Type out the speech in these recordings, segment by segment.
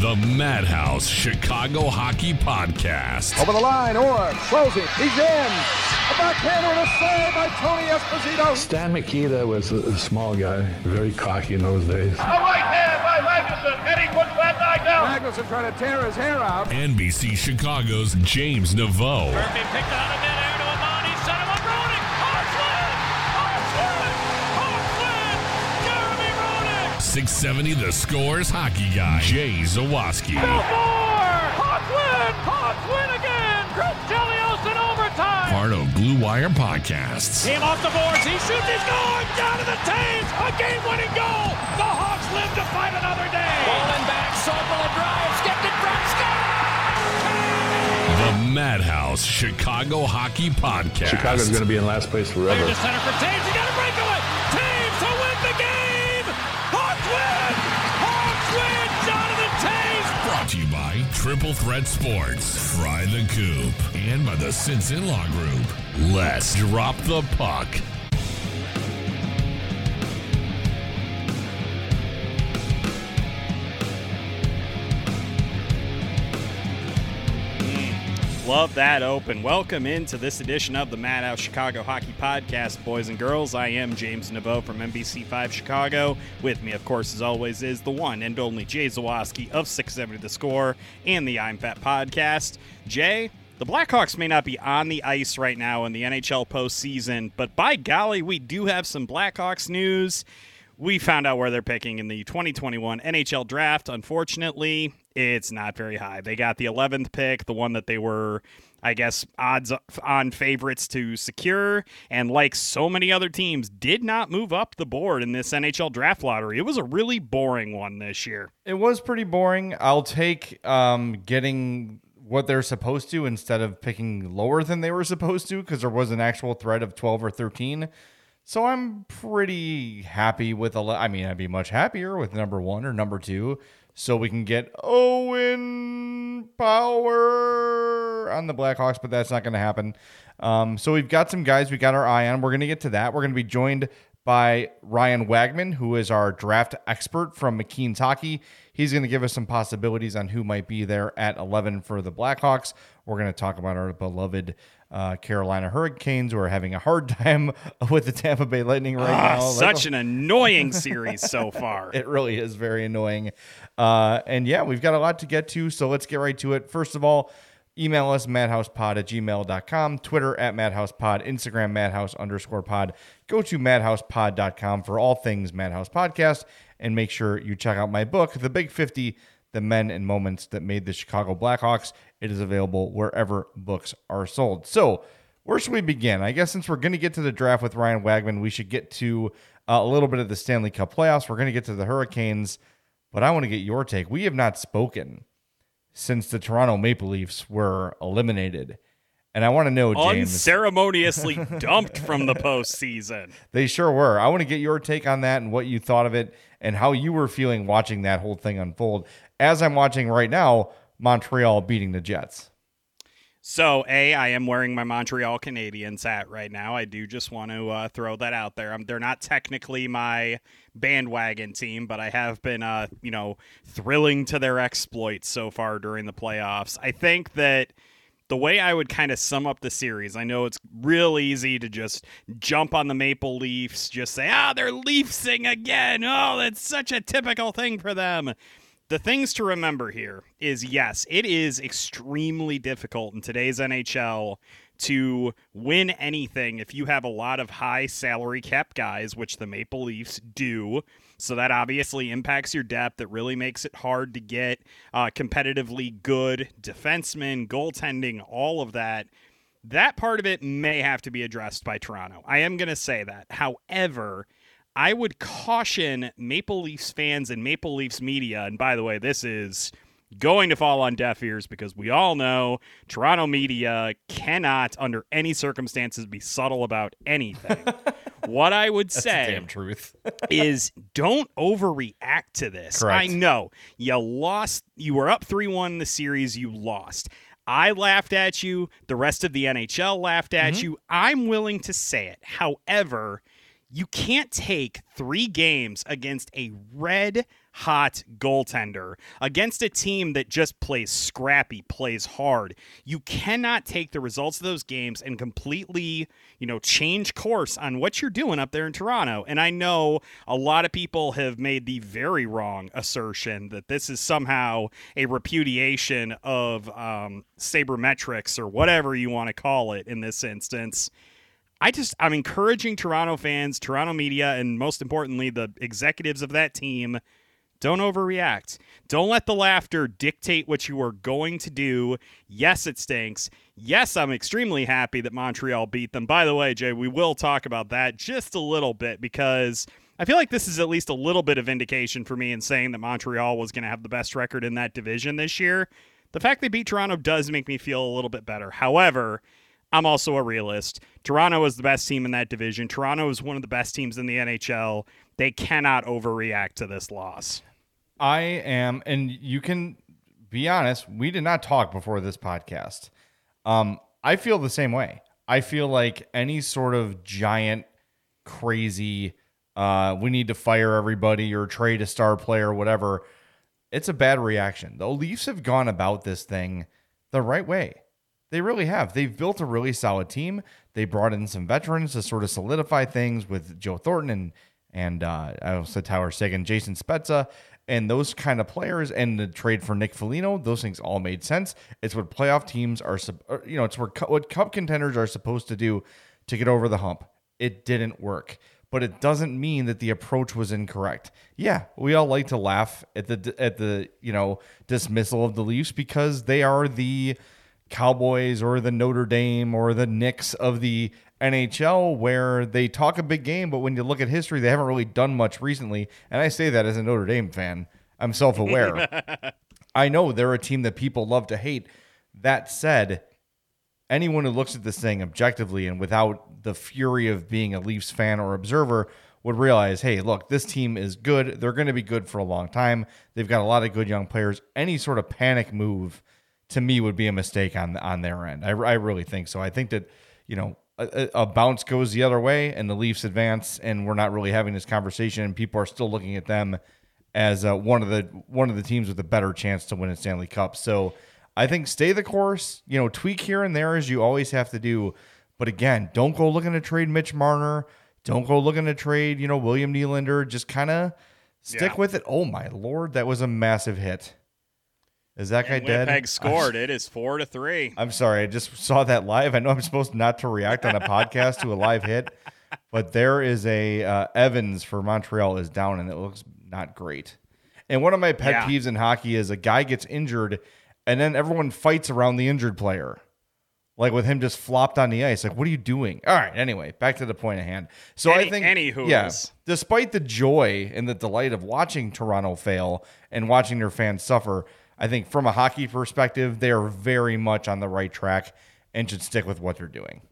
The Madhouse Chicago Hockey Podcast. Over the line, or closing. He's in. A backhander and a save by Tony Esposito. Stan Mikita was a, a small guy, very cocky in those days. A right hand by Magnuson, and he puts that guy down. Magnuson trying to tear his hair out. NBC Chicago's James Neveau. Murphy picked out of midair 670 The Scores hockey guy, Jay Zawaski. Bill Moore! Hawks win! Hawks win again! Chris Chelios in overtime! Part of Blue Wire Podcasts. Team off the boards, he shoots, he's going! Down to the Toews! A game-winning goal! The Hawks live to fight another day! Falling back, Sorpola drives, gets it from The Madhouse Chicago Hockey Podcast. Chicago's going to be in last place Clear forever. to center for Toews, he got a breakaway! Brought to you by Triple Threat Sports, Fry the Coop, and by the Simpson Law Group. Let's drop the puck. Love that open. Welcome into this edition of the Madhouse Chicago Hockey Podcast, boys and girls. I am James Neveau from NBC5 Chicago. With me, of course, as always, is the one and only Jay Zawaski of 670 The Score and the I'm Fat Podcast. Jay, the Blackhawks may not be on the ice right now in the NHL postseason, but by golly, we do have some Blackhawks news. We found out where they're picking in the 2021 NHL draft. Unfortunately, it's not very high. They got the 11th pick, the one that they were, I guess, odds on favorites to secure. And like so many other teams, did not move up the board in this NHL draft lottery. It was a really boring one this year. It was pretty boring. I'll take um, getting what they're supposed to instead of picking lower than they were supposed to because there was an actual threat of 12 or 13. So I'm pretty happy with. ele- I mean, I'd be much happier with number one or number two, so we can get Owen Power on the Blackhawks, but that's not going to happen. Um, so we've got some guys we got our eye on. We're going to get to that. We're going to be joined by Ryan Wagman, who is our draft expert from McKeen's Hockey. He's going to give us some possibilities on who might be there at 11 for the Blackhawks. We're going to talk about our beloved uh, Carolina Hurricanes, who are having a hard time with the Tampa Bay Lightning right Ah, now. such an annoying series so far. It really is very annoying. Uh, and yeah, we've got a lot to get to, so let's get right to it. First of all, email us madhousepod at gmail.com, Twitter at madhousepod, Instagram madhouse underscore pod. Go to madhousepod.com for all things Madhouse Podcast, and make sure you check out my book, The Big 50, the men and moments that made the Chicago Blackhawks. It is available wherever books are sold. So, where should we begin? I guess since we're going to get to the draft with Ryan Wagman, we should get to uh, a little bit of the Stanley Cup playoffs. We're going to get to the Hurricanes, but I want to get your take. We have not spoken since the Toronto Maple Leafs were eliminated. And I want to know, James. Unceremoniously dumped from the postseason. They sure were. I want to get your take on that and what you thought of it and how you were feeling watching that whole thing unfold. As I'm watching right now, Montreal beating the Jets. So, A, I am wearing my Montreal Canadiens hat right now. I do just want to uh, throw that out there. they're not technically my bandwagon team, but I have been, uh, you know, thrilling to their exploits so far during the playoffs. I think that the way I would kind of sum up the series, I know it's real easy to just jump on the Maple Leafs, just say, ah, they're Leafsing again. Oh, that's such a typical thing for them. The things to remember here is yes, it is extremely difficult in today's NHL to win anything if you have a lot of high salary cap guys, which the Maple Leafs do. So that obviously impacts your depth. It really makes it hard to get uh, competitively good defensemen, goaltending, all of that. That part of it may have to be addressed by Toronto. I am going to say that. However, I would caution Maple Leafs fans and Maple Leafs media, and by the way, this is going to fall on deaf ears because we all know Toronto media cannot, under any circumstances, be subtle about anything. what I would say damn truth. is don't overreact to this. Correct. I know you lost, you were up 3 1 in the series, you lost. I laughed at you. The rest of the NHL laughed at Mm-hmm. you. I'm willing to say it. However, you can't take three games against a red hot goaltender against a team that just plays scrappy, plays hard. You cannot take the results of those games and completely, you know, change course on what you're doing up there in Toronto. And I know a lot of people have made the very wrong assertion that this is somehow a repudiation of um, sabermetrics or whatever you want to call it in this instance. I just I'm encouraging Toronto fans, Toronto media, and most importantly, the executives of that team. Don't overreact. Don't let the laughter dictate what you are going to do. Yes, it stinks. Yes, I'm extremely happy that Montreal beat them. By the way, Jay, we will talk about that just a little bit because I feel like this is at least a little bit of indication for me in saying that Montreal was going to have the best record in that division this year. The fact they beat Toronto does make me feel a little bit better. However, I'm also a realist. Toronto is the best team in that division. Toronto is one of the best teams in the NHL. They cannot overreact to this loss. I am, and you can be honest, we did not talk before this podcast. Um, I feel the same way. I feel like any sort of giant, crazy, uh, we need to fire everybody or trade a star player or whatever, it's a bad reaction. The Leafs have gone about this thing the right way. They really have. They've built a really solid team. They brought in some veterans to sort of solidify things with Joe Thornton and and uh, I also Tower Sagan, Jason Spezza, and those kind of players, and the trade for Nick Foligno. Those things all made sense. It's what playoff teams are, you know, it's where what cup contenders are supposed to do to get over the hump. It didn't work, but it doesn't mean that the approach was incorrect. Yeah, we all like to laugh at the at the you know dismissal of the Leafs because they are the Cowboys or the Notre Dame or the Knicks of the NHL where they talk a big game, but when you look at history, they haven't really done much recently. And I say that as a Notre Dame fan. I'm self aware. I know they're a team that people love to hate. That said, anyone who looks at this thing objectively and without the fury of being a Leafs fan or observer would realize, hey, look, this team is good. They're going to be good for a long time. They've got a lot of good young players. Any sort of panic move to me would be a mistake on on their end. I, I really think so. I think that you know a, a bounce goes the other way and the Leafs advance, and we're not really having this conversation. And people are still looking at them as uh, one of the one of the teams with a better chance to win a Stanley Cup. So I think stay the course. You know, tweak here and there as you always have to do. But again, don't go looking to trade Mitch Marner. Don't go looking to trade, you know, William Nylander. Just kind of stick Yeah. with it. Oh my lord, that was a massive hit. Is that guy And dead? Winnipeg scored. It is four to three. I'm sorry, I just saw that live. I know I'm supposed not to react on a podcast to a live hit, but there is a uh, Evans for Montreal is down, and it looks not great. And one of my pet Yeah. peeves in hockey is a guy gets injured and then everyone fights around the injured player. Like with him just flopped on the ice. Like, what are you doing? All right. Anyway, back to the point at hand. So Any- I think, anywho yeah, is- despite the joy and the delight of watching Toronto fail and watching their fans suffer, I think from a hockey perspective, they are very much on the right track and should stick with what they're doing.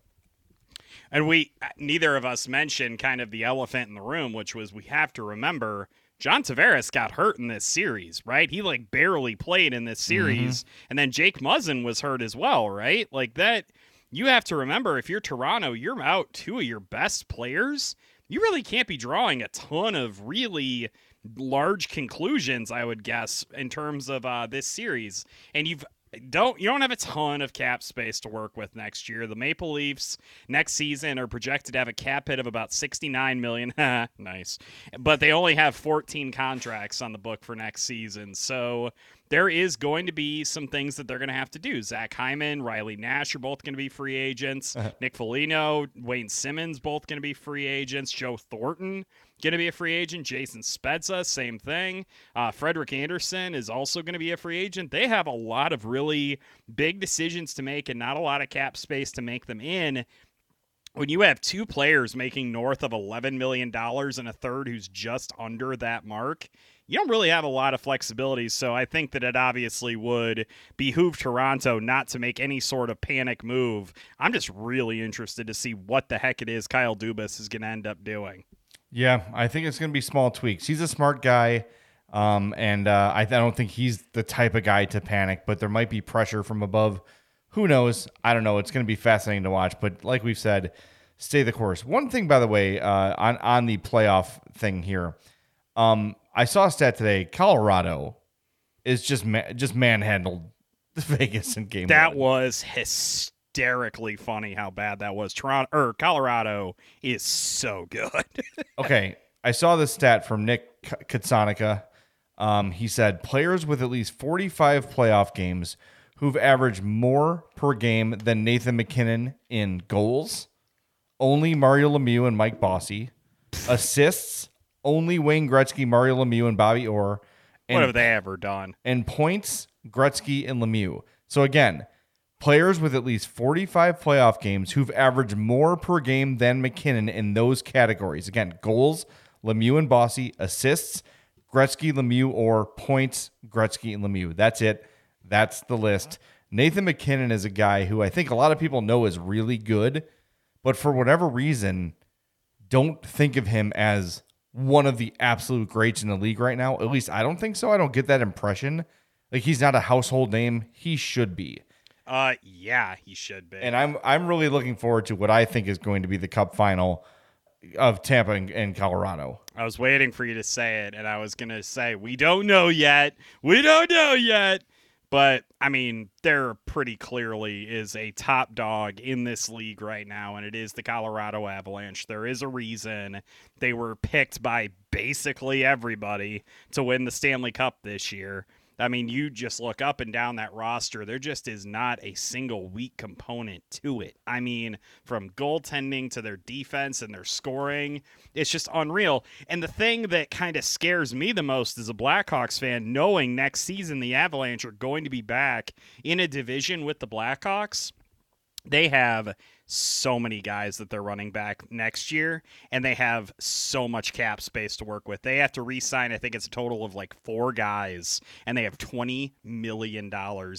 And we neither of us mentioned kind of the elephant in the room, which was we have to remember John Tavares got hurt in this series, right? He like barely played in this mm-hmm. series, and then Jake Muzzin was hurt as well, right? Like that. You have to remember if you're Toronto, you're out two of your best players. You really can't be drawing a ton of really large conclusions, I would guess, in terms of uh, this series. And you've don't you don't have a ton of cap space to work with next year. The Maple Leafs next season are projected to have a cap hit of about 69 million. nice. But they only have 14 contracts on the book for next season. So there is going to be some things that they're going to have to do. Zach Hyman, Riley Nash are both going to be free agents. Nick Foligno, Wayne Simmonds, both going to be free agents. Joe Thornton, going to be a free agent. Jason Spezza, same thing. Uh, Frederik Andersen is also going to be a free agent. They have a lot of really big decisions to make and not a lot of cap space to make them in. When you have two players making north of $11 million and a third who's just under that mark, you don't really have a lot of flexibility. So I think that it obviously would behoove Toronto not to make any sort of panic move. I'm just really interested to see what the heck it is Kyle Dubas is going to end up doing. Yeah, I think it's going to be small tweaks. He's a smart guy, um, and uh, I, I don't think he's the type of guy to panic. But there might be pressure from above. Who knows? I don't know. It's going to be fascinating to watch. But like we've said, stay the course. One thing, by the way, uh, on on the playoff thing here, um, I saw a stat today. Colorado is just ma- just manhandled the Vegas in game. That one. was hysterically funny how bad that was. Toronto or Colorado is so good. okay, I saw this stat from Nick K- Katsanika. Um, he said players with at least 45 playoff games who've averaged more per game than Nathan MacKinnon in goals, only Mario Lemieux and Mike Bossy, assists, only Wayne Gretzky, Mario Lemieux, and Bobby Orr, and, what have they ever done? and points, Gretzky and Lemieux. So again, players with at least 45 playoff games who've averaged more per game than MacKinnon in those categories. Again, goals, Lemieux and Bossy, assists, Gretzky, Lemieux, or points, Gretzky and Lemieux. That's it. That's the list. Nathan MacKinnon is a guy who I think a lot of people know is really good, but for whatever reason, don't think of him as one of the absolute greats in the league right now. At least I don't think so. I don't get that impression. Like he's not a household name. He should be. Uh, yeah, he should be. And I'm I'm really looking forward to what I think is going to be the Cup final of Tampa and, and Colorado. I was waiting for you to say it, and I was gonna say we don't know yet. We don't know yet. But I mean, there pretty clearly is a top dog in this league right now, and it is the Colorado Avalanche. There is a reason they were picked by basically everybody to win the Stanley Cup this year. I mean, you just look up and down that roster, there just is not a single weak component to it. I mean, from goaltending to their defense and their scoring, it's just unreal. And the thing that kind of scares me the most as a Blackhawks fan, knowing next season the Avalanche are going to be back in a division with the Blackhawks, they have so many guys that they're running back next year, and they have so much cap space to work with. They have to re sign, I think it's a total of like four guys, and they have $20 million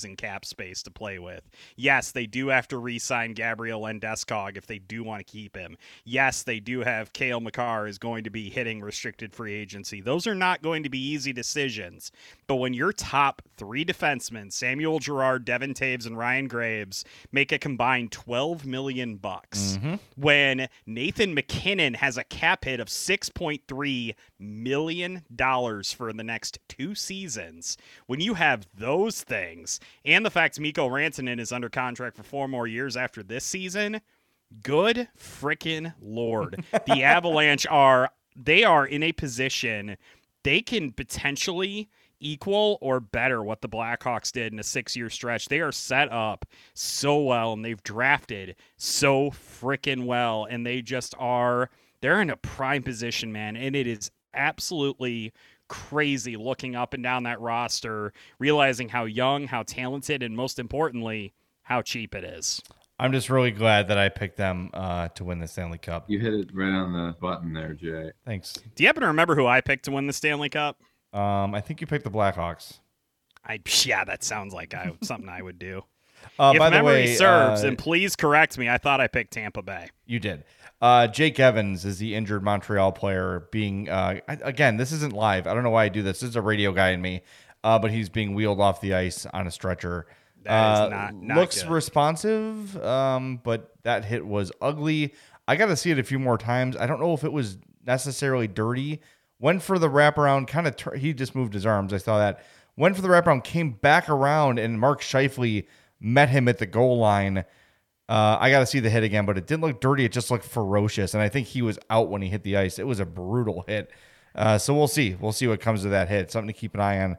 in cap space to play with. Yes, they do have to re sign Gabriel Landeskog if they do want to keep him. Yes, they do have Cale Makar is going to be hitting restricted free agency. Those are not going to be easy decisions. But when your top three defensemen, Samuel Girard, Devon Toews, and Ryan Graves, make a combined 12 million bucks, mm-hmm. when Nathan MacKinnon has a cap hit of 6.3 million dollars for the next two seasons, when you have those things, and the fact Mikko Rantanen is under contract for four more years after this season, good freaking lord. The Avalanche are they are in a position they can potentially equal or better what the Blackhawks did in a six year stretch. They are set up so well and they've drafted so freaking well. And they just are, they're in a prime position, man. And it is absolutely crazy looking up and down that roster, realizing how young, how talented, and most importantly, how cheap it is. I'm just really glad that I picked them uh, to win the Stanley Cup. You hit it right on the button there, Jay. Thanks. Do you happen to remember who I picked to win the Stanley Cup? Um, I think you picked the Blackhawks. I yeah, that sounds like I, something I would do. Uh, if by the memory way, serves, uh, and please correct me, I thought I picked Tampa Bay. You did. Uh, Jake Evans is the injured Montreal player. Being uh, I, again, this isn't live. I don't know why I do this. This is a radio guy in me, uh, but he's being wheeled off the ice on a stretcher. That is Uh, not- not looks good. responsive, um, but that hit was ugly. I got to see it a few more times. I don't know if it was necessarily dirty. Went for the wraparound, kind of. Tur- he just moved his arms. I saw that. Went for the wraparound, came back around, and Mark Scheifele met him at the goal line. Uh, I got to see the hit again, but it didn't look dirty. It just looked ferocious, and I think he was out when he hit the ice. It was a brutal hit. Uh, so we'll see. We'll see what comes of that hit. Something to keep an eye on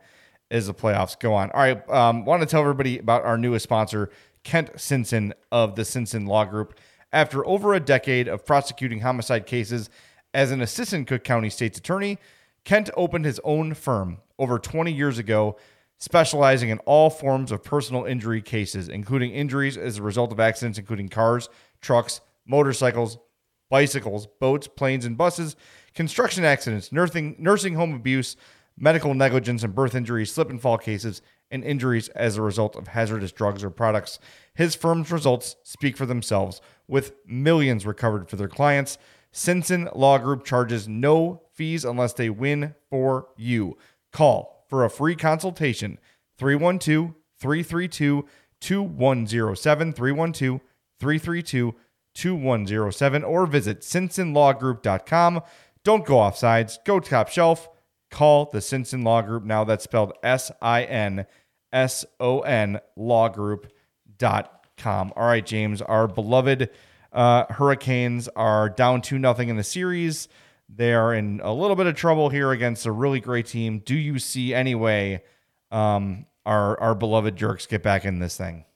as the playoffs go on. All right, um, want to tell everybody about our newest sponsor, Kent Simpson of the Simpson Law Group. After over a decade of prosecuting homicide cases as an assistant Cook County State's attorney, Kent opened his own firm over 20 years ago, specializing in all forms of personal injury cases, including injuries as a result of accidents, including cars, trucks, motorcycles, bicycles, boats, planes, and buses, construction accidents, nursing, nursing home abuse, medical negligence and birth injuries, slip and fall cases, and injuries as a result of hazardous drugs or products. His firm's results speak for themselves, with millions recovered for their clients. Simpson Law Group charges no fees unless they win for you. Call for a free consultation 312 332 2107 312 332 2107 or visit simpsonlawgroup.com. Don't go off sides, go top shelf. Call the Simpson Law Group now. That's spelled S I N S O N lawgroup.com. All right, James, our beloved uh, Hurricanes are down 2 nothing in the series. They are in a little bit of trouble here against a really great team. Do you see any way um, our, our beloved jerks get back in this thing?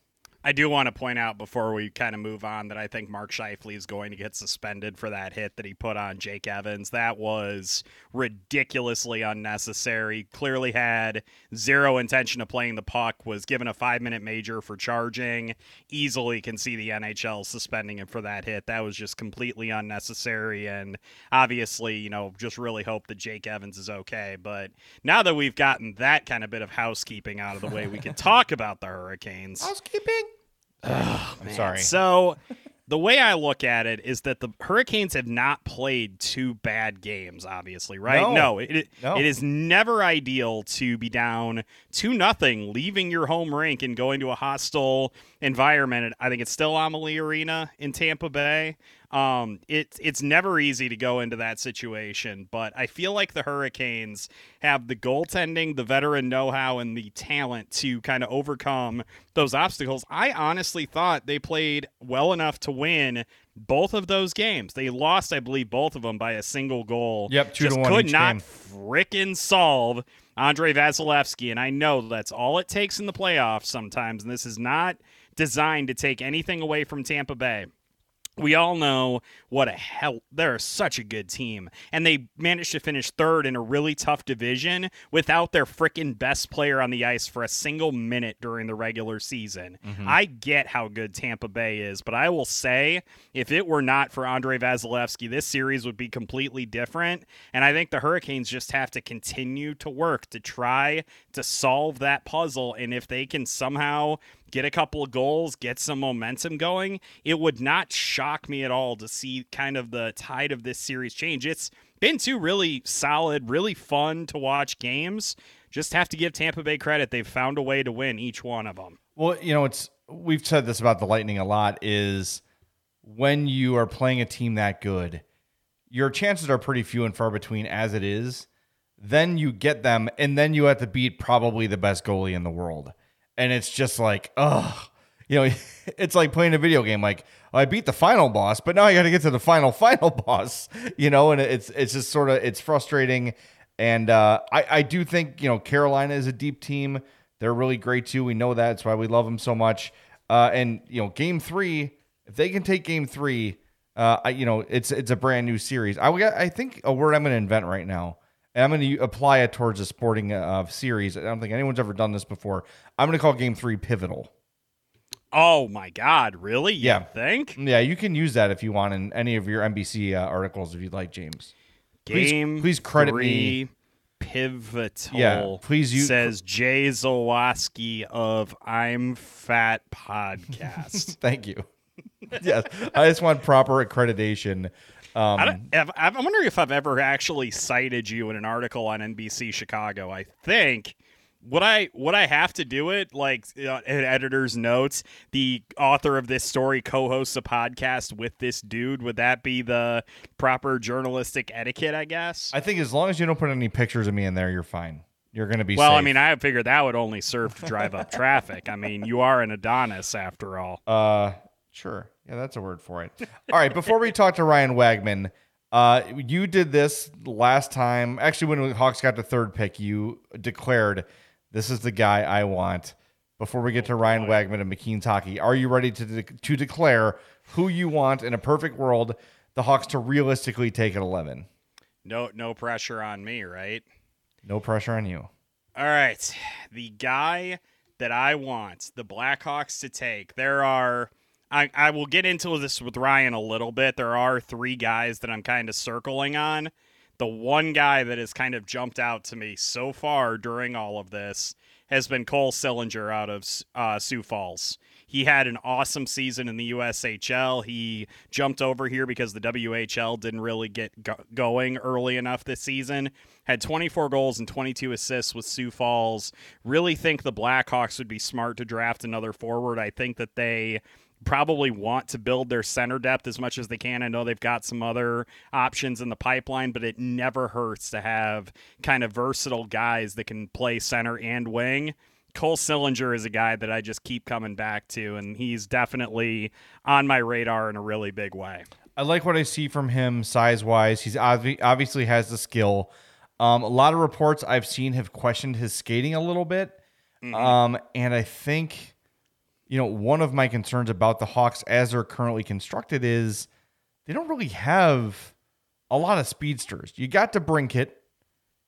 I do want to point out before we kind of move on that I think Mark Scheifele is going to get suspended for that hit that he put on Jake Evans. That was ridiculously unnecessary. Clearly had zero intention of playing the puck. Was given a five minute major for charging. Easily can see the NHL suspending him for that hit. That was just completely unnecessary. And obviously, you know, just really hope that Jake Evans is okay. But now that we've gotten that kind of bit of housekeeping out of the way, we can talk about the Hurricanes. Housekeeping. Oh, I'm sorry. So the way I look at it is that the Hurricanes have not played two bad games, obviously, right? No. it, it, No. it is never ideal to be down two nothing, leaving your home rink and going to a hostile environment. And I think it's still Amalie Arena in Tampa Bay. Um, it, it's never easy to go into that situation, but I feel like the Hurricanes have the goaltending, the veteran know how, and the talent to kind of overcome those obstacles. I honestly thought they played well enough to win both of those games. They lost, I believe, both of them by a single goal. Yep, two to one could not frickin' solve Andrei Vasilevskiy. And I know that's all it takes in the playoffs sometimes. And this is not designed to take anything away from Tampa Bay. We all know what a hell they're such a good team. And they managed to finish third in a really tough division without their freaking best player on the ice for a single minute during the regular season. Mm-hmm. I get how good Tampa Bay is, but I will say if it were not for Andrei Vasilevskiy, this series would be completely different. And I think the Hurricanes just have to continue to work to try to solve that puzzle. And if they can somehow get a couple of goals, get some momentum going, it would not shock me at all to see kind of the tide of this series change. It's been two really solid, really fun to watch games. Just have to give Tampa Bay credit. They've found a way to win each one of them. Well, you know, it's we've said this about the Lightning a lot is when you are playing a team that good, your chances are pretty few and far between as it is. Then you get them, and then you have to beat probably the best goalie in the world. And it's just like, oh, you know, it's like playing a video game. Like I beat the final boss, but now I got to get to the final final boss. You know, and it's it's just sort of it's frustrating. And uh, I I do think you know Carolina is a deep team. They're really great too. We know that. That's why we love them so much. Uh, and you know, game three, if they can take game three, uh, I, you know, it's it's a brand new series. I I think a word I'm going to invent right now, and I'm going to apply it towards a sporting uh, series. I don't think anyone's ever done this before. I'm going to call Game Three pivotal. Oh my God! Really? You Yeah. Think Yeah, you can use that if you want in any of your NBC uh, articles if you'd like, James. Please- game? please credit three, me. Pivotal. Yeah, please use- says Jay Zawaski of I'm Fat Podcast. Thank you. yes, I just want proper accreditation. Um, I don't, have- I'm wondering if I've ever actually cited you in an article on NBC Chicago. I think would I would I have to do it like uh, in editor's notes? The author of this story co-hosts a podcast with this dude. Would that be the proper journalistic etiquette? I guess. I think as long as you don't put any pictures of me in there, you're fine. You're going to be well, I mean, I figured that would only serve to drive up traffic. I mean, you are an Adonis after all. Uh, sure. Yeah, that's a word for it. All right. Before we talk to Ryan Wagman, uh, you did this last time. Actually, when the Hawks got the third pick, you declared, "This is the guy I want." Before we get to Ryan Wagman and McKeen's hockey, are you ready to de- to declare who you want in a perfect world the Hawks to realistically take at eleven? No, no pressure on me, right? No pressure on you. All right. The guy that I want the Blackhawks to take, there are. I, I will get into this with Ryan a little bit. There are three guys that I'm kind of circling on. The one guy that has kind of jumped out to me so far during all of this has been Cole Sillinger out of uh, Sioux Falls. He had an awesome season in the USHL. He jumped over here because the WHL didn't really get go- going early enough this season. Had 24 goals and 22 assists with Sioux Falls. Really think the Blackhawks would be smart to draft another forward. I think that they probably want to build their center depth as much as they can. I know they've got some other options in the pipeline, but it never hurts to have kind of versatile guys that can play center and wing. Cole Sillinger is a guy that I just keep coming back to, and he's definitely on my radar in a really big way. I like what I see from him size wise. He's obvi- obviously has the skill. Um, a lot of reports I've seen have questioned his skating a little bit. Um, and I think, you know, one of my concerns about the Hawks as they're currently constructed is they don't really have a lot of speedsters. You got to Brinkett,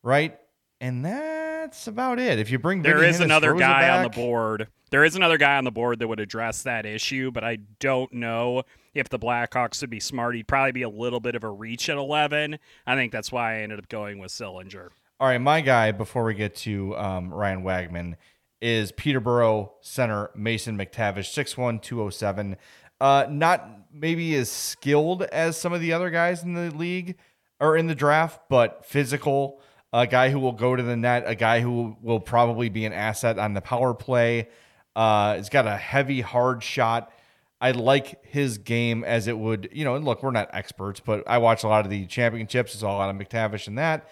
right? And that's about it. If you bring There Vinny is another guy on the board. There is another guy on the board that would address that issue, but I don't know if the Blackhawks would be smart. He'd probably be a little bit of a reach at 11. I think that's why I ended up going with Sillinger. All right, my guy, before we get to um, Ryan Wagman, is Peterborough center Mason McTavish, 6'1, 207. Uh, not maybe as skilled as some of the other guys in the league or in the draft, but physical. A guy who will go to the net, a guy who will probably be an asset on the power play. Uh, he's got a heavy, hard shot. I like his game as it would, you know, and look, we're not experts, but I watch a lot of the championships. It's all out of McTavish and that.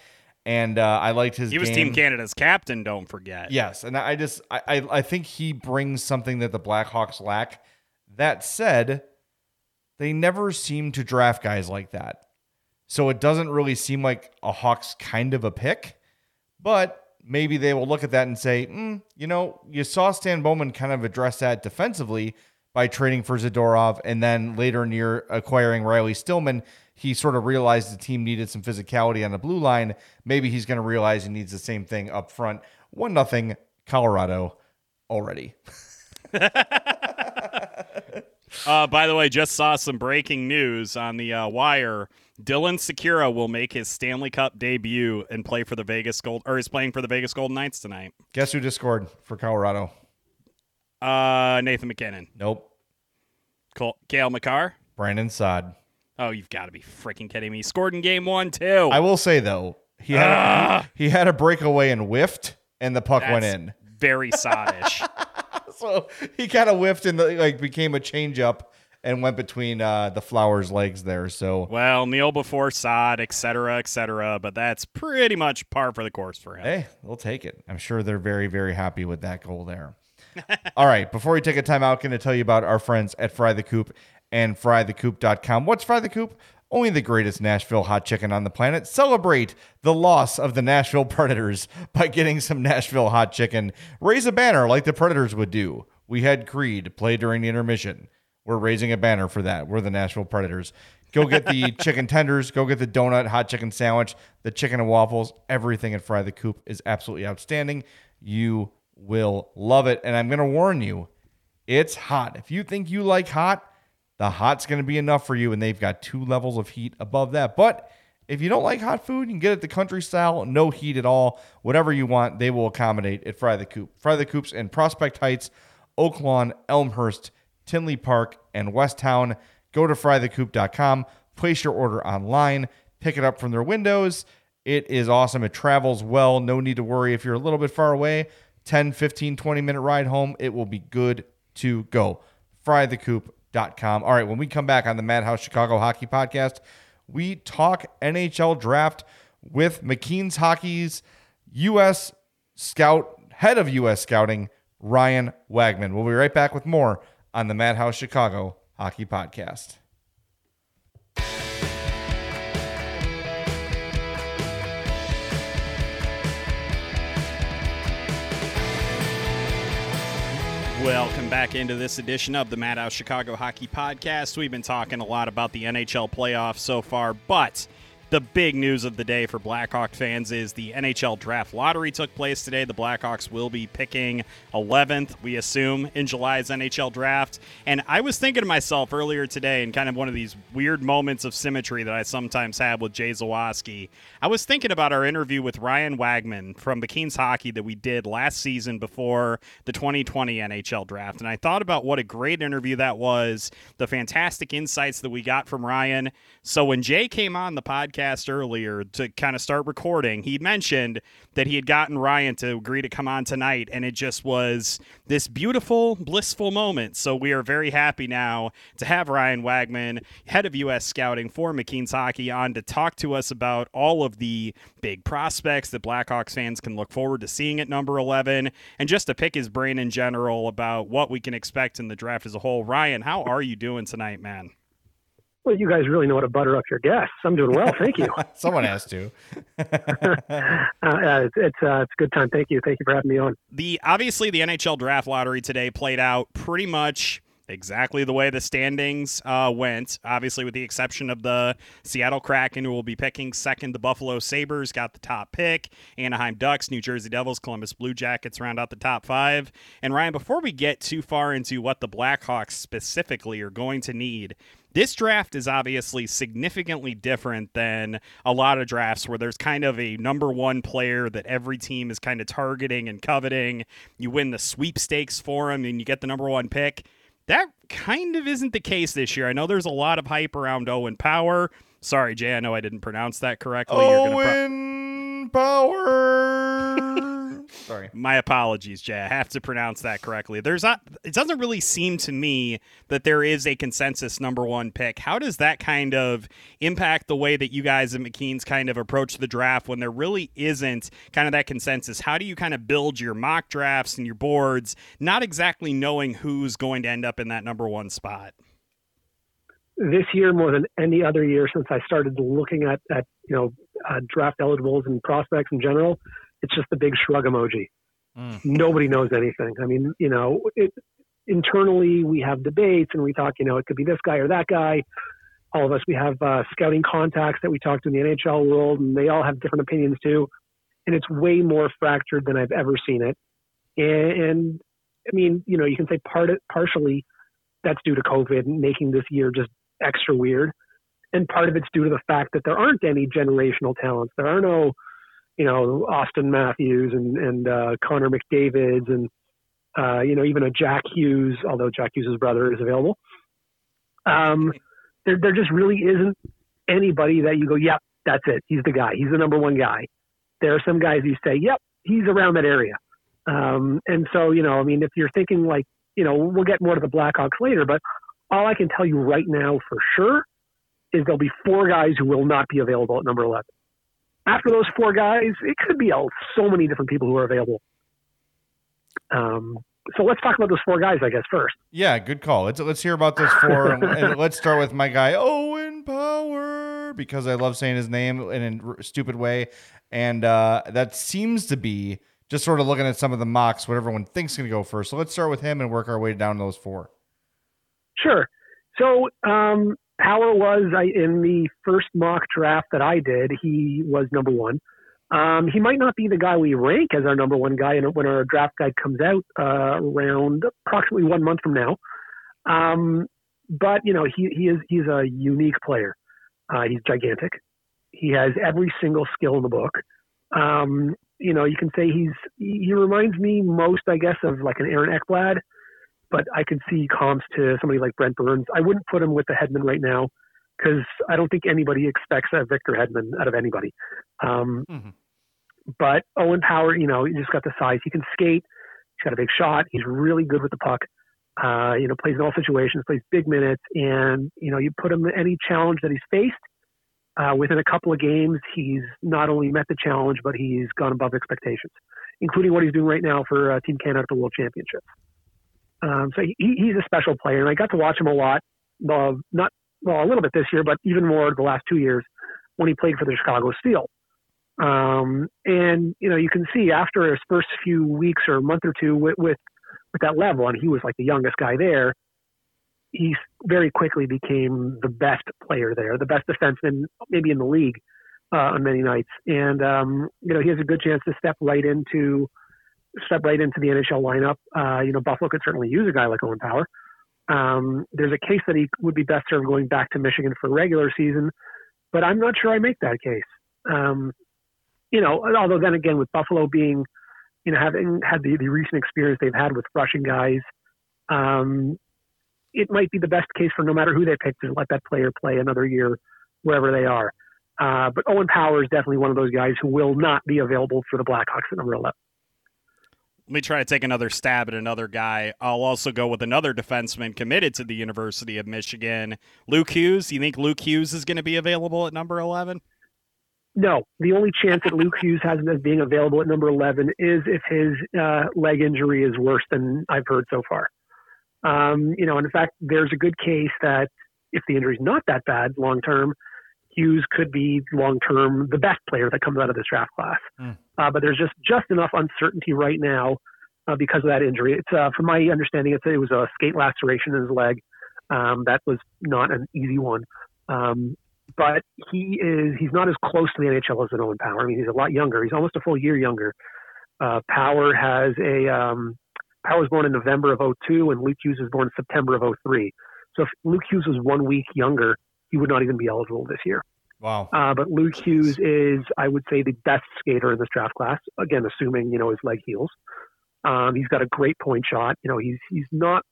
And uh, I liked his He was game. Team Canada's captain, don't forget. Yes, and I just I, I I think he brings something that the Blackhawks lack. That said, they never seem to draft guys like that. So it doesn't really seem like a Hawks kind of a pick, but maybe they will look at that and say, mm, you know, you saw Stan Bowman kind of address that defensively by trading for Zadorov and then later in the year acquiring Riley Stillman. He sort of realized the team needed some physicality on the blue line. Maybe he's going to realize he needs the same thing up front. One nothing Colorado already. Uh, by the way, just saw some breaking news on the uh, wire. Dylan Sikura will make his Stanley Cup debut and play for the Vegas Gold, or is playing for the Vegas Golden Knights tonight. Guess who just scored for Colorado? Uh, Nathan MacKinnon, Nope. Col- Cale Makar. Brandon Saad. Oh, you've got to be freaking kidding me! Scored in game one too. I will say though, he had a, he had a breakaway and whiffed, and the puck went in. Very sodish. So he kind of whiffed and like became a changeup and went between uh, the Flowers' legs there. So well, Neil before Sod, et cetera, et cetera. But that's pretty much par for the course for him. hey, we'll take it. I'm sure they're very very happy with that goal there. All right, before we take a timeout, going to tell you about our friends at Fry the Coop and frythecoop.com. What's Fry the Coop? Only the greatest Nashville hot chicken on the planet. Celebrate the loss of the Nashville Predators by getting some Nashville hot chicken. Raise a banner like the Predators would do. We had Creed play during the intermission. we're raising a banner for that. We're the Nashville Predators. Go get the chicken tenders. Go get the donut, hot chicken sandwich, the chicken and waffles. Everything at Fry the Coop is absolutely outstanding. You will love it. And I'm going to warn you, it's hot. If you think you like hot, the hot's going to be enough for you. And they've got two levels of heat above that. But if you don't like hot food, you can get it the country style, no heat at all. Whatever you want, they will accommodate at Fry the Coop. Fry the Coops in Prospect Heights, Oak Lawn, Elmhurst, Tinley Park, and Westtown. Go to frythecoop.com, place your order online, pick it up from their windows. It is awesome. It travels well. No need to worry if you're a little bit far away. 10, 15, 20 minute ride home. It will be good to go. Frythecoop.com. All right, when we come back on the Madhouse Chicago Hockey Podcast, we talk NHL draft with McKeen's Hockey's U.S. Scout, head of U.S. Scouting, Ryan Wagman. We'll be right back with more on the Madhouse Chicago Hockey Podcast. Welcome back into this edition of the Madhouse Chicago Hockey Podcast. We've been talking a lot about the NHL playoffs so far, but the big news of the day for Blackhawk fans is the NHL draft lottery took place today. The Blackhawks will be picking 11th, we assume, in July's NHL draft. And I was thinking to myself earlier today, in kind of one of these weird moments of symmetry that I sometimes have with Jay Zawaski, I was thinking about our interview with Ryan Wagman from McKeen's Hockey that we did last season before the 2020 NHL draft. And I thought about what a great interview that was, the fantastic insights that we got from Ryan. So when Jay came on the podcast, earlier to kind of start recording, he mentioned that he had gotten Ryan to agree to come on tonight, and it just was this beautiful, blissful moment. So we are very happy now to have Ryan Wagman, head of U.S. Scouting for McKeen's Hockey, on to talk to us about all of the big prospects that Blackhawks fans can look forward to seeing at number 11, and just to pick his brain in general about what we can expect in the draft as a whole. Ryan, how are you doing tonight, man? Well, you guys really know how to butter up your guests. I'm doing well, thank you. Someone has to. uh, it's it's, uh, it's a good time. Thank you. Thank you for having me on. The obviously the NHL draft lottery today played out pretty much exactly the way the standings uh, went. Obviously, with the exception of the Seattle Kraken, who will be picking second. The Buffalo Sabres got the top pick. Anaheim Ducks, New Jersey Devils, Columbus Blue Jackets round out the top five. And Ryan, before we get too far into what the Blackhawks specifically are going to need this draft is obviously significantly different than a lot of drafts where there's kind of a number one player that every team is kind of targeting and coveting. You win the sweepstakes for him and you get the number one pick. That kind of isn't the case this year. I know there's a lot of hype around Owen Power. Sorry, Jay, I know I didn't pronounce that correctly. Owen pro- Power. Sorry. My apologies, Jay. I have to pronounce that correctly. There's not it doesn't really seem to me that there is a consensus number 1 pick. How does that kind of impact the way that you guys at McKeen's kind of approach the draft when there really isn't kind of that consensus? How do you kind of build your mock drafts and your boards not exactly knowing who's going to end up in that number 1 spot? This year more than any other year since I started looking at at, you know, uh, draft eligibles and prospects in general, it's just the big shrug emoji. Mm. Nobody knows anything. I mean, you know, it, internally we have debates and we talk, you know, it could be this guy or that guy. All of us, we have uh, scouting contacts that we talk to in the NHL world, and they all have different opinions too. And it's way more fractured than I've ever seen it. And, and I mean, you know, you can say part partially that's due to COVID making this year just extra weird, and part of it's due to the fact that there aren't any generational talents. There are no you know Auston Matthews and and uh, Connor McDavid's and uh, you know even a Jack Hughes, although Jack Hughes' brother is available. Um, there there just really isn't anybody that you go, yep, that's it. He's the guy. He's the number one guy. There are some guys you say, yep, he's around that area. Um, and so you know, I mean, if you're thinking like, you know, we'll get more to the Blackhawks later, but all I can tell you right now for sure is there'll be four guys who will not be available at number 11 after those four guys, it could be all, so many different people who are available. Um, so let's talk about those four guys, I guess, first. Yeah, good call. Let's let's hear about those four, and, let's start with my guy Owen Power because I love saying his name in a stupid way, and uh, that seems to be just sort of looking at some of the mocks, what everyone thinks is going to go first. So let's start with him and work our way down those four. Sure. So um, Power was I, in the first mock draft that I did. He was number one. Um, he might not be the guy we rank as our number one guy when our draft guide comes out uh, around approximately one month from now. Um, but you know, he he is he's a unique player. Uh, he's gigantic. He has every single skill in the book. Um, you know, you can say he's he reminds me most, I guess, of like an Aaron Ekblad, but I could see comps to somebody like Brent Burns. I wouldn't put him with the Hedman right now because I don't think anybody expects a Victor Hedman out of anybody. Um, mm-hmm. But Owen Power, you know, he just got the size. He can skate. He's got a big shot. He's really good with the puck. Uh, you know, plays in all situations, plays big minutes, and you know, you put him in any challenge that he's faced. Uh, within a couple of games, he's not only met the challenge, but he's gone above expectations, including what he's doing right now for uh, Team Canada at the World Championships. Um, so he, he's a special player, and I got to watch him a lot. Uh, not well, a little bit this year, but even more the last two years when he played for the Chicago Steel. Um, and you know, you can see after his first few weeks or a month or two with, with with that level, and he was like the youngest guy there. He very quickly became the best player there, the best defenseman maybe in the league uh, on many nights. And um, you know, he has a good chance to step right into step right into the NHL lineup. Uh, you know, Buffalo could certainly use a guy like Owen Power. Um, there's a case that he would be best served going back to Michigan for regular season, but I'm not sure I make that case. Um, you know, although then again, with Buffalo being, you know, having had the, the recent experience they've had with Russian guys, um, it might be the best case for no matter who they pick to let that player play another year wherever they are. Uh, but Owen Power is definitely one of those guys who will not be available for the Blackhawks at number 11. Let me try to take another stab at another guy. I'll also go with another defenseman committed to the University of Michigan, Luke Hughes. You think Luke Hughes is going to be available at number 11? No, the only chance that Luke Hughes has of being available at number 11 is if his uh, leg injury is worse than I've heard so far. Um, you know, and in fact, there's a good case that if the injury is not that bad long term, Hughes could be long term the best player that comes out of this draft class. Mm. Uh, but there's just just enough uncertainty right now uh, because of that injury. It's uh, from my understanding, it was a skate laceration in his leg. Um, that was not an easy one. Um, but he is he's not as close to the NHL as an Owen Power. I mean, he's a lot younger. He's almost a full year younger. Uh, Power has a um, Power was born in November of 02, and Luke Hughes was born in September of 03. So if Luke Hughes was one week younger, he would not even be eligible this year. Wow. Uh, but Luke Hughes is, I would say, the best skater in this draft class. Again, assuming you know his leg heals. Um, he's got a great point shot. You know, he's he's not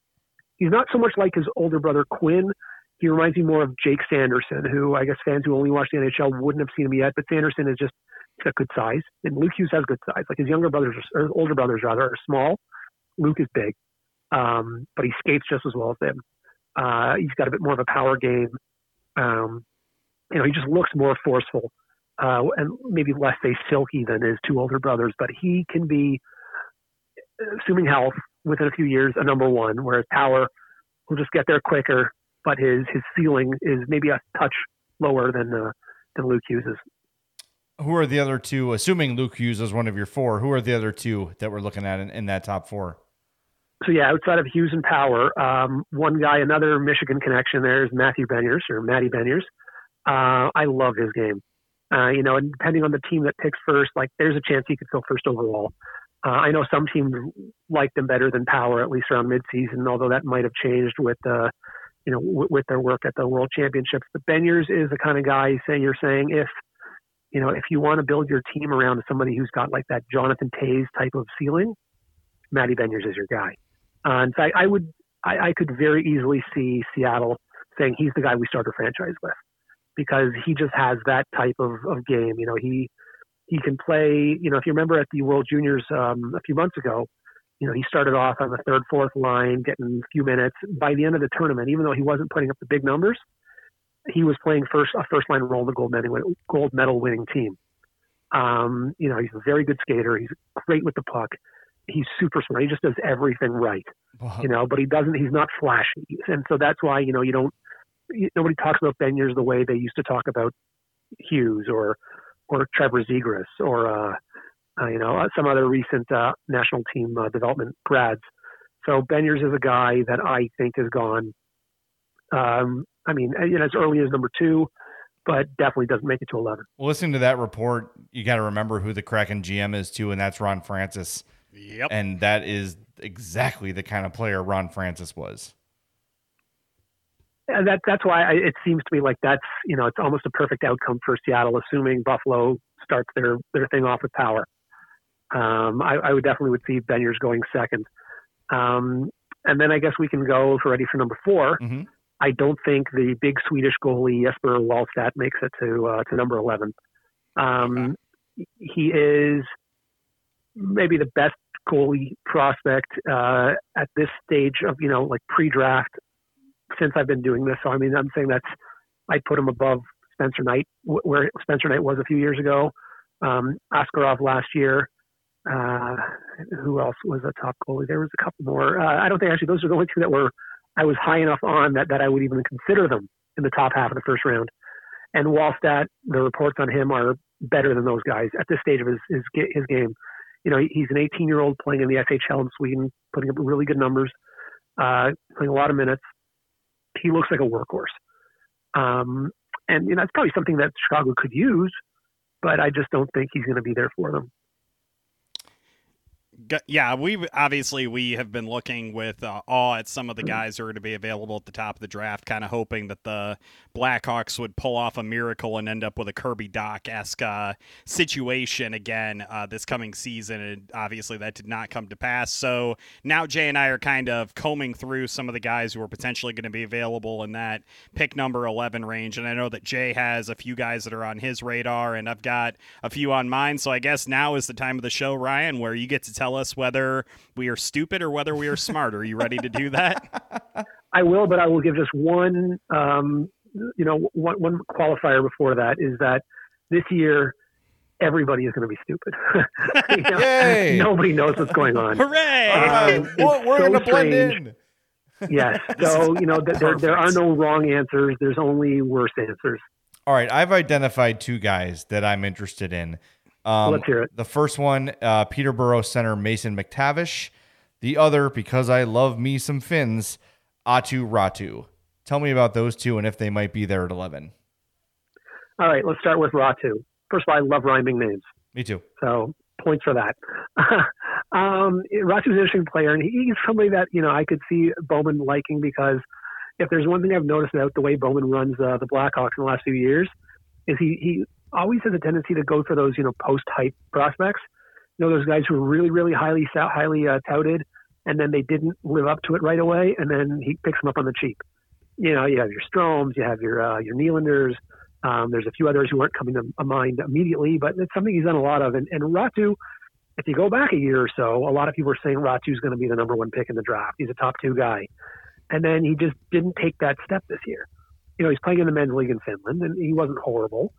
he's not so much like his older brother Quinn. He reminds me more of Jake Sanderson, who I guess fans who only watch the NHL wouldn't have seen him yet. But Sanderson is just a good size, and Luke Hughes has good size. Like his younger brothers, or older brothers rather, are small. Luke is big, um, but he skates just as well as them. Uh, he's got a bit more of a power game. Um, you know, he just looks more forceful uh, and maybe less say silky than his two older brothers. But he can be, assuming health, within a few years, a number one. Whereas Power will just get there quicker, but his his ceiling is maybe a touch lower than uh, than Luke Hughes's. Who are the other two? Assuming Luke Hughes is one of your four, who are the other two that we're looking at in, in that top four? So yeah, outside of Hughes and Power, um, one guy, another Michigan connection there is Matthew Beniers or Matty Beniers. Uh, I love his game. Uh, you know, and depending on the team that picks first, like there's a chance he could go first overall. Uh, I know some teams like them better than Power, at least around midseason, although that might have changed with uh, you know, w- with their work at the World Championships. But Beniers is the kind of guy say you're saying if you know if you want to build your team around somebody who's got like that Jonathan Toews type of ceiling, Matty Beniers is your guy. Uh, in fact, I would I, I could very easily see Seattle saying he's the guy we start a franchise with because he just has that type of, of game. You know, he he can play. You know, if you remember at the World Juniors um, a few months ago, you know, he started off on the third, fourth line, getting a few minutes. By the end of the tournament, even though he wasn't putting up the big numbers, he was playing first a first line role in the gold medal gold medal winning team. Um, you know, he's a very good skater. He's great with the puck. He's super smart. He just does everything right. Wow. You know, but he doesn't. He's not flashy, and so that's why you know you don't nobody talks about Beniers the way they used to talk about Hughes or or Trevor Zegras or uh, uh, you know some other recent uh, national team uh, development grads. So Beniers is a guy that I think has gone Um, I mean, you know, as early as number two, but definitely doesn't make it to 11. Well, listening to that report, you got to remember who the Kraken GM is too, and that's Ron Francis. Yep. And that is exactly the kind of player Ron Francis was. And that that's why I, it seems to me like that's you know it's almost a perfect outcome for Seattle, assuming Buffalo starts their their thing off with power. Um, I, I would definitely would see Beniers going second. Um, and then I guess we can go if we're ready for number 4 mm-hmm. I don't think the big Swedish goalie Jesper Wallstedt makes it to uh, to number eleven. Um, okay. He is maybe the best goalie prospect uh, at this stage of you know like pre-draft since I've been doing this. So I mean I'm saying that's I put him above Spencer Knight where Spencer Knight was a few years ago. Um, Askarov last year. Uh, who else was a top goalie? There was a couple more. Uh, I don't think actually those are the only two that were I was high enough on that that I would even consider them in the top half of the first round. And Wallstedt, the reports on him are better than those guys at this stage of his his, his game. You know, he's an 18 year old playing in the SHL in Sweden, putting up really good numbers, uh, playing a lot of minutes. He looks like a workhorse. Um, and you know, it's probably something that Chicago could use, but I just don't think he's going to be there for them yeah, we obviously we have been looking with uh, awe at some of the guys who are to be available at the top of the draft, kind of hoping that the Blackhawks would pull off a miracle and end up with a Kirby Dach esque uh, situation again uh, this coming season. And obviously, that did not come to pass. So now Jay and I are kind of combing through some of the guys who are potentially going to be available in that pick number 11 range. And I know that Jay has a few guys that are on his radar, and I've got a few on mine. So I guess now is the time of the show, Ryan, where you get to tell us whether we are stupid or whether we are smart. Are you ready to do that? I will, but I will give just one, um, you know, one, one qualifier before that is that this year everybody is going to be stupid. you know, nobody knows what's going on. Hooray! Um, we're, we're so going to blend in. yes. So you know, th- there there are no wrong answers. There's only worse answers. All right, I've identified two guys that I'm interested in. Um, Let's hear it. The first one, uh, Peterborough center Mason McTavish. The other, because I love me some Finns, Aatu Räty. Tell me about those two and if they might be there at 11. All right, let's start with Ratu. First of all, I love rhyming names. Me too. So points for that. um, Räty's an interesting player, and he's somebody that you know I could see Bowman liking because if there's one thing I've noticed about the way Bowman runs uh, the Blackhawks in the last few years, is he he always has a tendency to go for those, you know, post hype prospects. You know, those guys who are really, really highly highly uh, touted, and then they didn't live up to it right away, and then he picks them up on the cheap. You know, you have your Stromes, you have your uh, your Nylanders. Um, there's a few others who aren't coming to mind immediately, but it's something he's done a lot of. And, and Räty, if you go back a year or so, a lot of people were saying Räty's going to be the number one pick in the draft. He's a top two guy, and then he just didn't take that step this year. You know, he's playing in the men's league in Finland, and he wasn't horrible.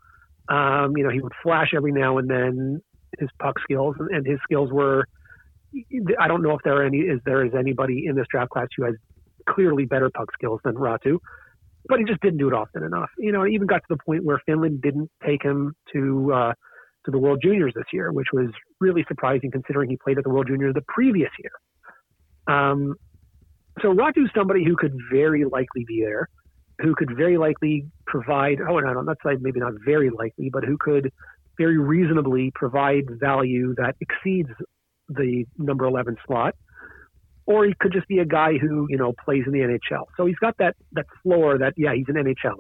Um, you know, he would flash every now and then his puck skills, and and his skills were. I don't know if there are any is there is anybody in this draft class who has clearly better puck skills than Räty, but he just didn't do it often enough. You know, it even got to the point where Finland didn't take him to uh, to the World Juniors this year, which was really surprising considering he played at the World Juniors the previous year. Um, so Räty's somebody who could very likely be there who could very likely provide, oh, no, no, that's like maybe not very likely, but who could very reasonably provide value that exceeds the number 11 slot. Or he could just be a guy who, you know, plays in the NHL. So he's got that, that floor that, yeah, he's an NHLer,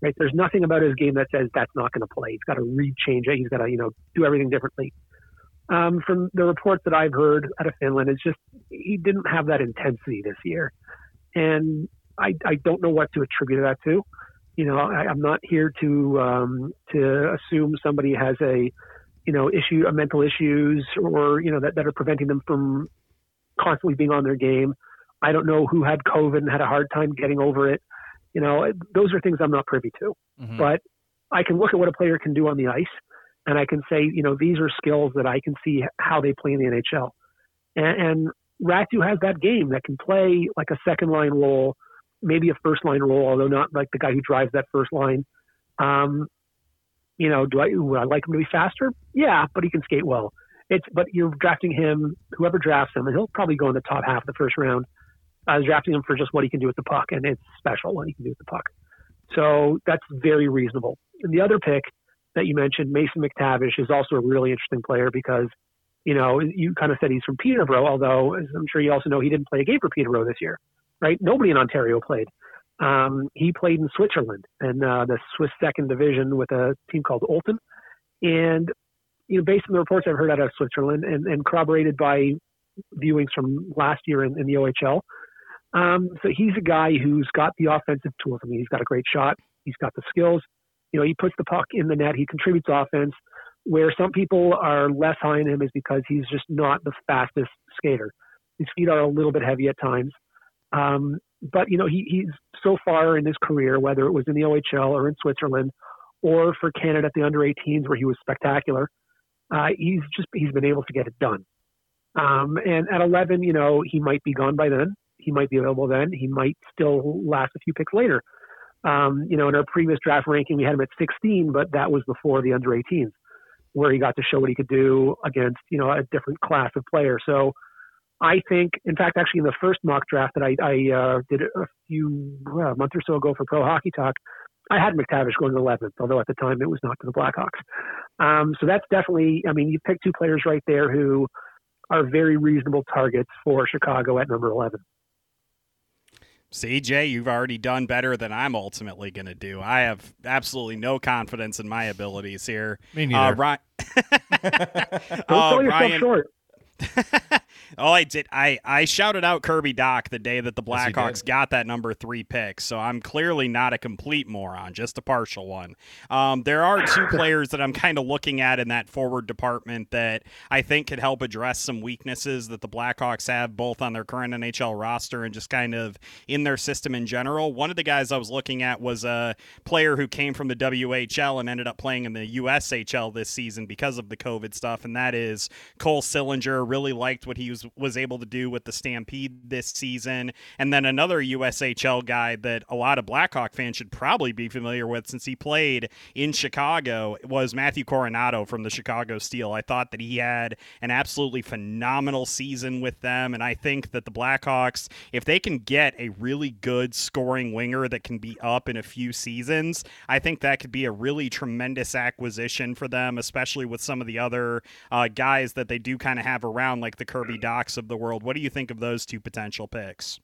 right? There's nothing about his game that says that's not going to play. He's got to rechange it. He's got to, you know, do everything differently. Um, from the reports that I've heard out of Finland, it's just he didn't have that intensity this year. And I, I don't know what to attribute that to. You know, I, I'm not here to um, to assume somebody has a you know issue, a mental issues, or you know that, that are preventing them from constantly being on their game. I don't know who had COVID and had a hard time getting over it. You know, those are things I'm not privy to. Mm-hmm. But I can look at what a player can do on the ice, and I can say, you know, these are skills that I can see how they play in the NHL. And, and Räty has that game that can play like a second line role maybe a first line role, although not like the guy who drives that first line. Um, you know, do I would I like him to be faster? Yeah, but he can skate well. It's but you're drafting him, whoever drafts him, and he'll probably go in the top half of the first round. I was drafting him for just what he can do with the puck, and it's special what he can do with the puck. So that's very reasonable. And the other pick that you mentioned, Mason McTavish, is also a really interesting player because, you know, you kind of said he's from Peterborough, although I'm sure you also know he didn't play a game for Peterborough this year, right? Nobody in Ontario played. Um, he played in Switzerland and uh, the Swiss second division with a team called Olten. And, you know, based on the reports I've heard out of Switzerland and, and corroborated by viewings from last year in, in the OHL, um, so he's a guy who's got the offensive tools. I mean, he's got a great shot. He's got the skills. You know, he puts the puck in the net. He contributes offense. Where some people are less high on him is because he's just not the fastest skater. His feet are a little bit heavy at times. Um, but you know, he, he's so far in his career, whether it was in the OHL or in Switzerland, or for Canada at the under 18s where he was spectacular, uh, he's just he's been able to get it done. Um, and at 11, you know, he might be gone by then. He might be available then. He might still last a few picks later. Um, you know, in our previous draft ranking, we had him at 16, but that was before the under 18s, where he got to show what he could do against, you know, a different class of player. So I think, in fact, actually, in the first mock draft that I, I uh, did a few well, a month or so ago for Pro Hockey Talk, I had McTavish going 11th, although at the time it was not to the Blackhawks. Um, so that's definitely, I mean, you picked two players right there who are very reasonable targets for Chicago at number 11. CJ, you've already done better than I'm ultimately going to do. I have absolutely no confidence in my abilities here. Me neither. Uh, Ryan, Don't sell uh, yourself Ryan, short. oh, I did. I, I shouted out Kirby Dach the day that the Blackhawks did. got that number three pick. So I'm clearly not a complete moron, just a partial one. Um, there are two players that I'm kind of looking at in that forward department that I think could help address some weaknesses that the Blackhawks have both on their current NHL roster and just kind of in their system in general. One of the guys I was looking at was a player who came from the WHL and ended up playing in the USHL this season because of the COVID stuff, and that is Cole Sillinger. Really liked what he was was able to do with the Stampede this season, and then another USHL guy that a lot of Blackhawk fans should probably be familiar with since he played in Chicago was Matthew Coronato from the Chicago Steel. I thought that he had an absolutely phenomenal season with them, and I think that the Blackhawks, if they can get a really good scoring winger that can be up in a few seasons, I think that could be a really tremendous acquisition for them, especially with some of the other uh, guys that they do kind of have around, like the Kirby Of the world. What do you think of those two potential picks?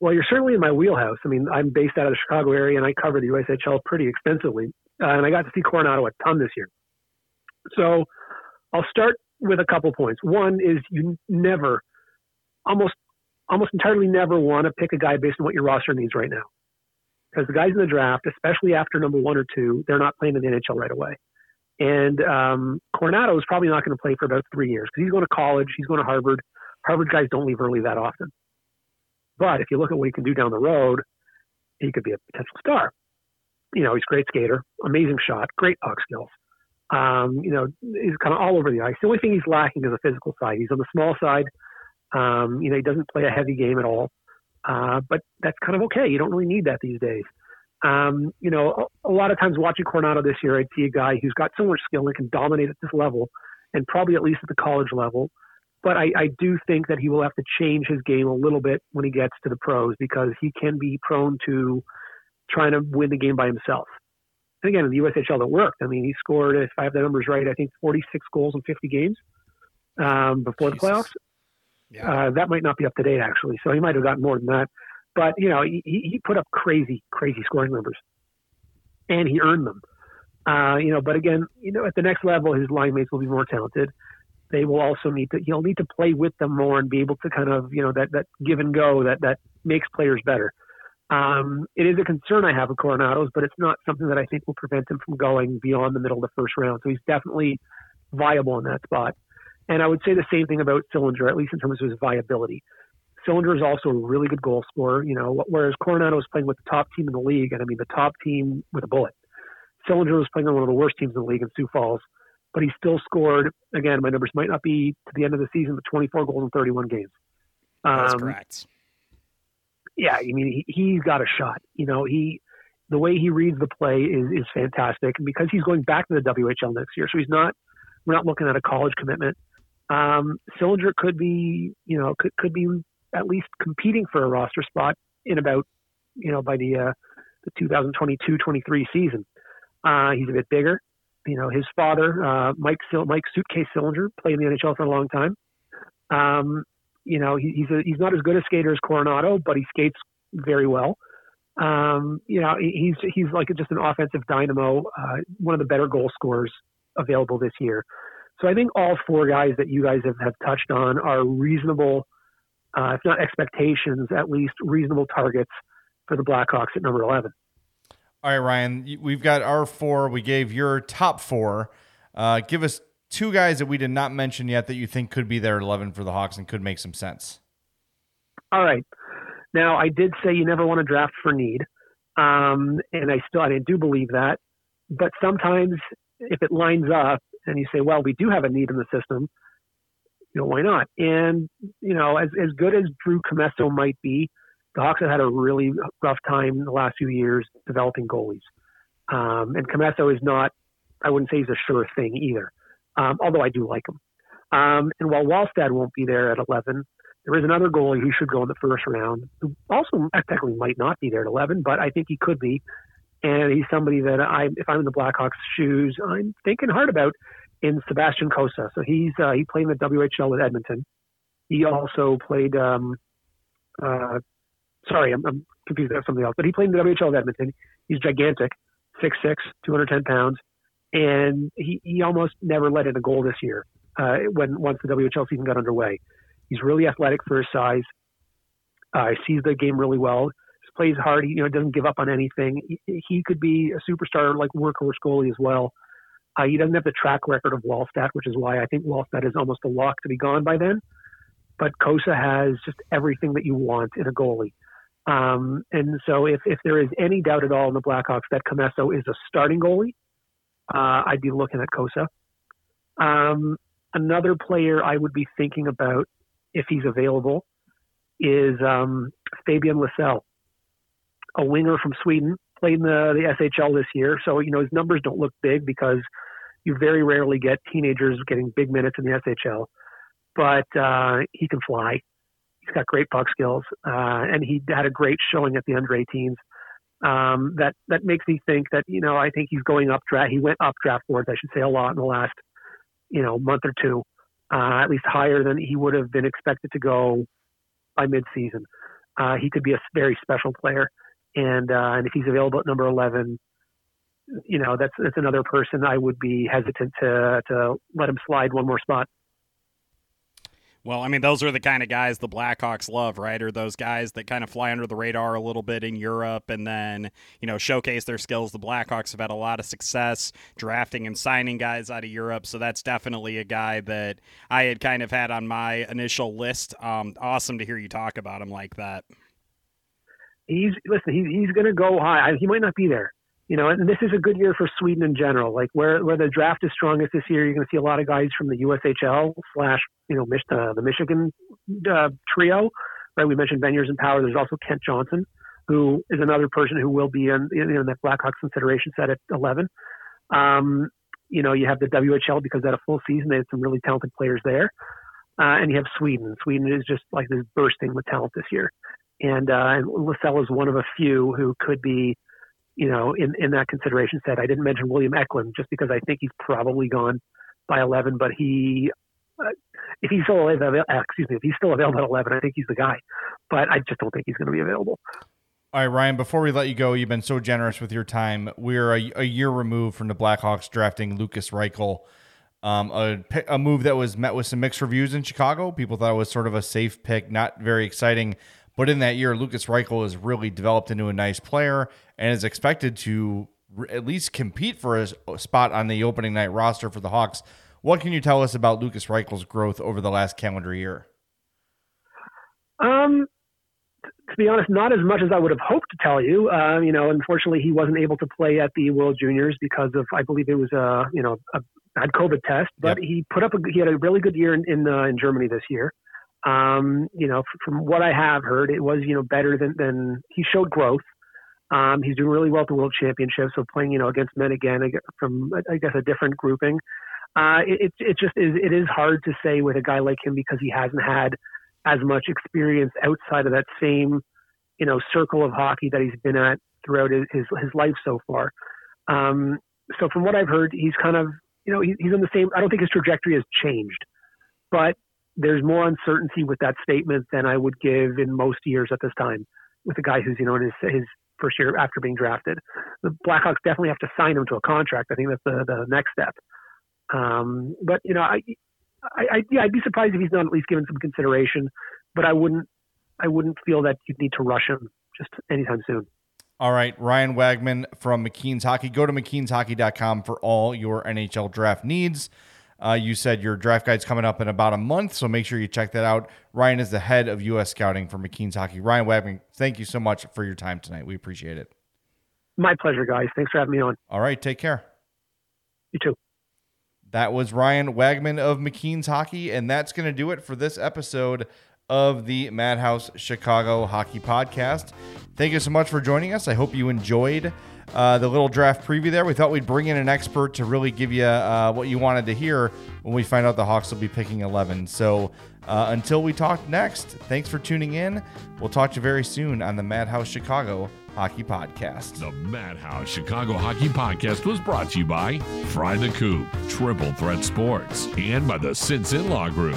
Well, you're certainly in my wheelhouse. I mean, I'm based out of the Chicago area, and I cover the USHL pretty extensively, uh, and I got to see Coronato a ton this year. So I'll start with a couple points. One is you never, almost, almost entirely never want to pick a guy based on what your roster needs right now, because the guys in the draft, especially after number one or two, they're not playing in the NHL right away. And um, Coronato is probably not going to play for about three years because he's going to college, he's going to Harvard. Harvard guys don't leave early that often. But if you look at what he can do down the road, he could be a potential star. You know, he's a great skater, amazing shot, great puck skills. Um, you know, he's kind of all over the ice. The only thing he's lacking is the physical side. He's on the small side. Um, you know, he doesn't play a heavy game at all. Uh, but that's kind of okay. You don't really need that these days. Um, you know, a, a lot of times watching Coronato this year, I'd see a guy who's got so much skill and can dominate at this level, and probably at least at the college level. But I, I do think that he will have to change his game a little bit when he gets to the pros because he can be prone to trying to win the game by himself. And again, in the USHL, that worked. I mean, he scored, if I have the numbers right, I think 46 goals in 50 games um, before the playoffs. Uh, that might not be up to date, actually. So he might have gotten more than that. But, you know, he, he put up crazy, crazy scoring numbers. And he earned them. Uh, you know, but again, you know, at the next level, his line mates will be more talented. They will also need to, he'll need to play with them more and be able to kind of, you know, that, that give and go that, that makes players better. Um, it is a concern I have with Coronato's, but it's not something that I think will prevent him from going beyond the middle of the first round. So he's definitely viable in that spot. And I would say the same thing about Sillinger, at least in terms of his viability. Sillinger is also a really good goal scorer, you know, whereas Coronato is playing with the top team in the league, and I mean the top team with a bullet. Sillinger was playing on one of the worst teams in the league in Sioux Falls, but he still scored. Again, my numbers might not be to the end of the season, but 24 goals in 31 games. That's Um, correct. yeah, I mean, he, he's got a shot. You know, he the way he reads the play is is fantastic, and because he's going back to the WHL next year, so he's not we're not looking at a college commitment. Um, Sillinger could be, you know, could could be at least competing for a roster spot in about, you know, by the uh, the 2022-23 season. Uh, he's a bit bigger. You know, his father, uh, Mike Sil- Mike Suitcase Sillinger, played in the NHL for a long time. Um, you know, he, he's a, he's not as good a skater as Coronato, but he skates very well. Um, you know, he's he's like just an offensive dynamo, uh, one of the better goal scorers available this year. So I think all four guys that you guys have, have touched on are reasonable, uh, if not expectations, at least reasonable targets for the Blackhawks at number 11. All right, Ryan, we've got our four. We gave your top four. Uh, give us two guys that we did not mention yet that you think could be there at 11 for the Hawks and could make some sense. All right. Now, I did say you never want to draft for need. Um, and I still, I do believe that. But sometimes if it lines up and you say, well, we do have a need in the system, you know, why not? And, you know, as, as good as Drew Commesso might be, the Hawks have had a really rough time the last few years developing goalies. Um, and Commesso is not, I wouldn't say he's a sure thing either, um, although I do like him. Um, and while Wallstedt won't be there at 11, there is another goalie who should go in the first round, who also technically might not be there at 11, but I think he could be. And he's somebody that I, if I'm in the Blackhawks' shoes, I'm thinking hard about in Sebastian Cossa. So he's uh, he played in the WHL with Edmonton. He also played um, uh, sorry, I'm, I'm confused about something else. But he played in the WHL of Edmonton. He's gigantic, 6'6", 210 pounds, and he, he almost never let in a goal this year. Uh, when once the WHL season got underway, he's really athletic for his size. Uh, sees the game really well. Plays hard. He, you know, doesn't give up on anything. He, he could be a superstar like workhorse goalie as well. Uh, he doesn't have the track record of Wallstedt, which is why I think Wallstedt is almost a lock to be gone by then. But Cossa has just everything that you want in a goalie. Um, and so if, if there is any doubt at all in the Blackhawks that Commesso is a starting goalie, uh, I'd be looking at Cossa. Um, another player I would be thinking about if he's available is um, Fabian Lysell, a winger from Sweden, played in the, the SHL this year. So, you know, his numbers don't look big because you very rarely get teenagers getting big minutes in the SHL. But uh, he can fly. He's got great puck skills, uh, and he had a great showing at the under 18s. Um, that that makes me think that you know I think he's going up draft. He went up draft boards, I should say, a lot in the last you know month or two, uh, at least higher than he would have been expected to go by midseason. Uh, he could be a very special player, and uh, and if he's available at number 11, you know that's that's another person I would be hesitant to to let him slide one more spot. Well, I mean, those are the kind of guys the Blackhawks love, right? Are those guys that kind of fly under the radar a little bit in Europe and then, you know, showcase their skills. The Blackhawks have had a lot of success drafting and signing guys out of Europe. So that's definitely a guy that I had kind of had on my initial list. Um, awesome to hear you talk about him like that. He's, listen, he's, he's going to go high. He might not be there you know, and this is a good year for Sweden in general. Like where where the draft is strongest this year, you're going to see a lot of guys from the USHL slash you know Mich- uh, the Michigan uh, trio. Right, we mentioned Beniers and Power. There's also Kent Johnson, who is another person who will be in you know that Blackhawks consideration set at 11. Um, you know, you have the WHL because had a full season. They had some really talented players there, uh, and you have Sweden. Sweden is just like this bursting with talent this year, and uh, Lysell is one of a few who could be you know, in, in that consideration set. I didn't mention William Eklund just because I think he's probably gone by 11, but he, uh, if he's still available, uh, excuse me, if he's still available at 11, I think he's the guy, but I just don't think he's going to be available. All right, Ryan, before we let you go, you've been so generous with your time. We're a, a year removed from the Blackhawks drafting Lukas Reichel. Um, a, a move that was met with some mixed reviews in Chicago. People thought it was sort of a safe pick, not very exciting. But in that year, Lukas Reichel has really developed into a nice player and is expected to at least compete for a spot on the opening night roster for the Hawks. What can you tell us about Lukas Reichel's growth over the last calendar year? Um, to be honest, not as much as I would have hoped to tell you. Uh, you know, unfortunately, he wasn't able to play at the World Juniors because of, I believe it was a, you know, a bad COVID test. But yep. he put up, a, he had a really good year in in, uh, in Germany this year. Um, you know, from what I have heard, it was you know better than than he showed growth. Um, he's doing really well at the World Championship, so playing you know against men again from I guess a different grouping. Uh, it, it, just is it is hard to say with a guy like him because he hasn't had as much experience outside of that same, you know, circle of hockey that he's been at throughout his his, his life so far. Um, so from what I've heard, he's kind of, you know, he, he's on the same. I don't think his trajectory has changed, but there's more uncertainty with that statement than I would give in most years at this time with a guy who's, you know, in his his first year after being drafted. The Blackhawks definitely have to sign him to a contract. I think that's the the next step. Um, but you know, I, I, I, yeah, I'd be surprised if he's not at least given some consideration. But I wouldn't, I wouldn't feel that you'd need to rush him just anytime soon. All right, Ryan Wagman from McKeen's Hockey. Go to McKeen'sHockey.com for all your NHL draft needs. Uh, you said your draft guide's coming up in about a month, so make sure you check that out. Ryan is the head of U.S. scouting for McKeen's Hockey. Ryan Wagman, thank you so much for your time tonight. We appreciate it. My pleasure, guys. Thanks for having me on. All right, take care. You too. That was Ryan Wagman of McKeen's Hockey, and that's going to do it for this episode of the Madhouse Chicago Hockey Podcast. Thank you so much for joining us. I hope you enjoyed uh, the little draft preview there. We thought we'd bring in an expert to really give you uh, what you wanted to hear when we find out the Hawks will be picking 11. So uh, until we talk next, thanks for tuning in. We'll talk to you very soon on the Madhouse Chicago Hockey Podcast. The Madhouse Chicago Hockey Podcast was brought to you by Fry the Coop, Triple Threat Sports, and by the Since In Law Group.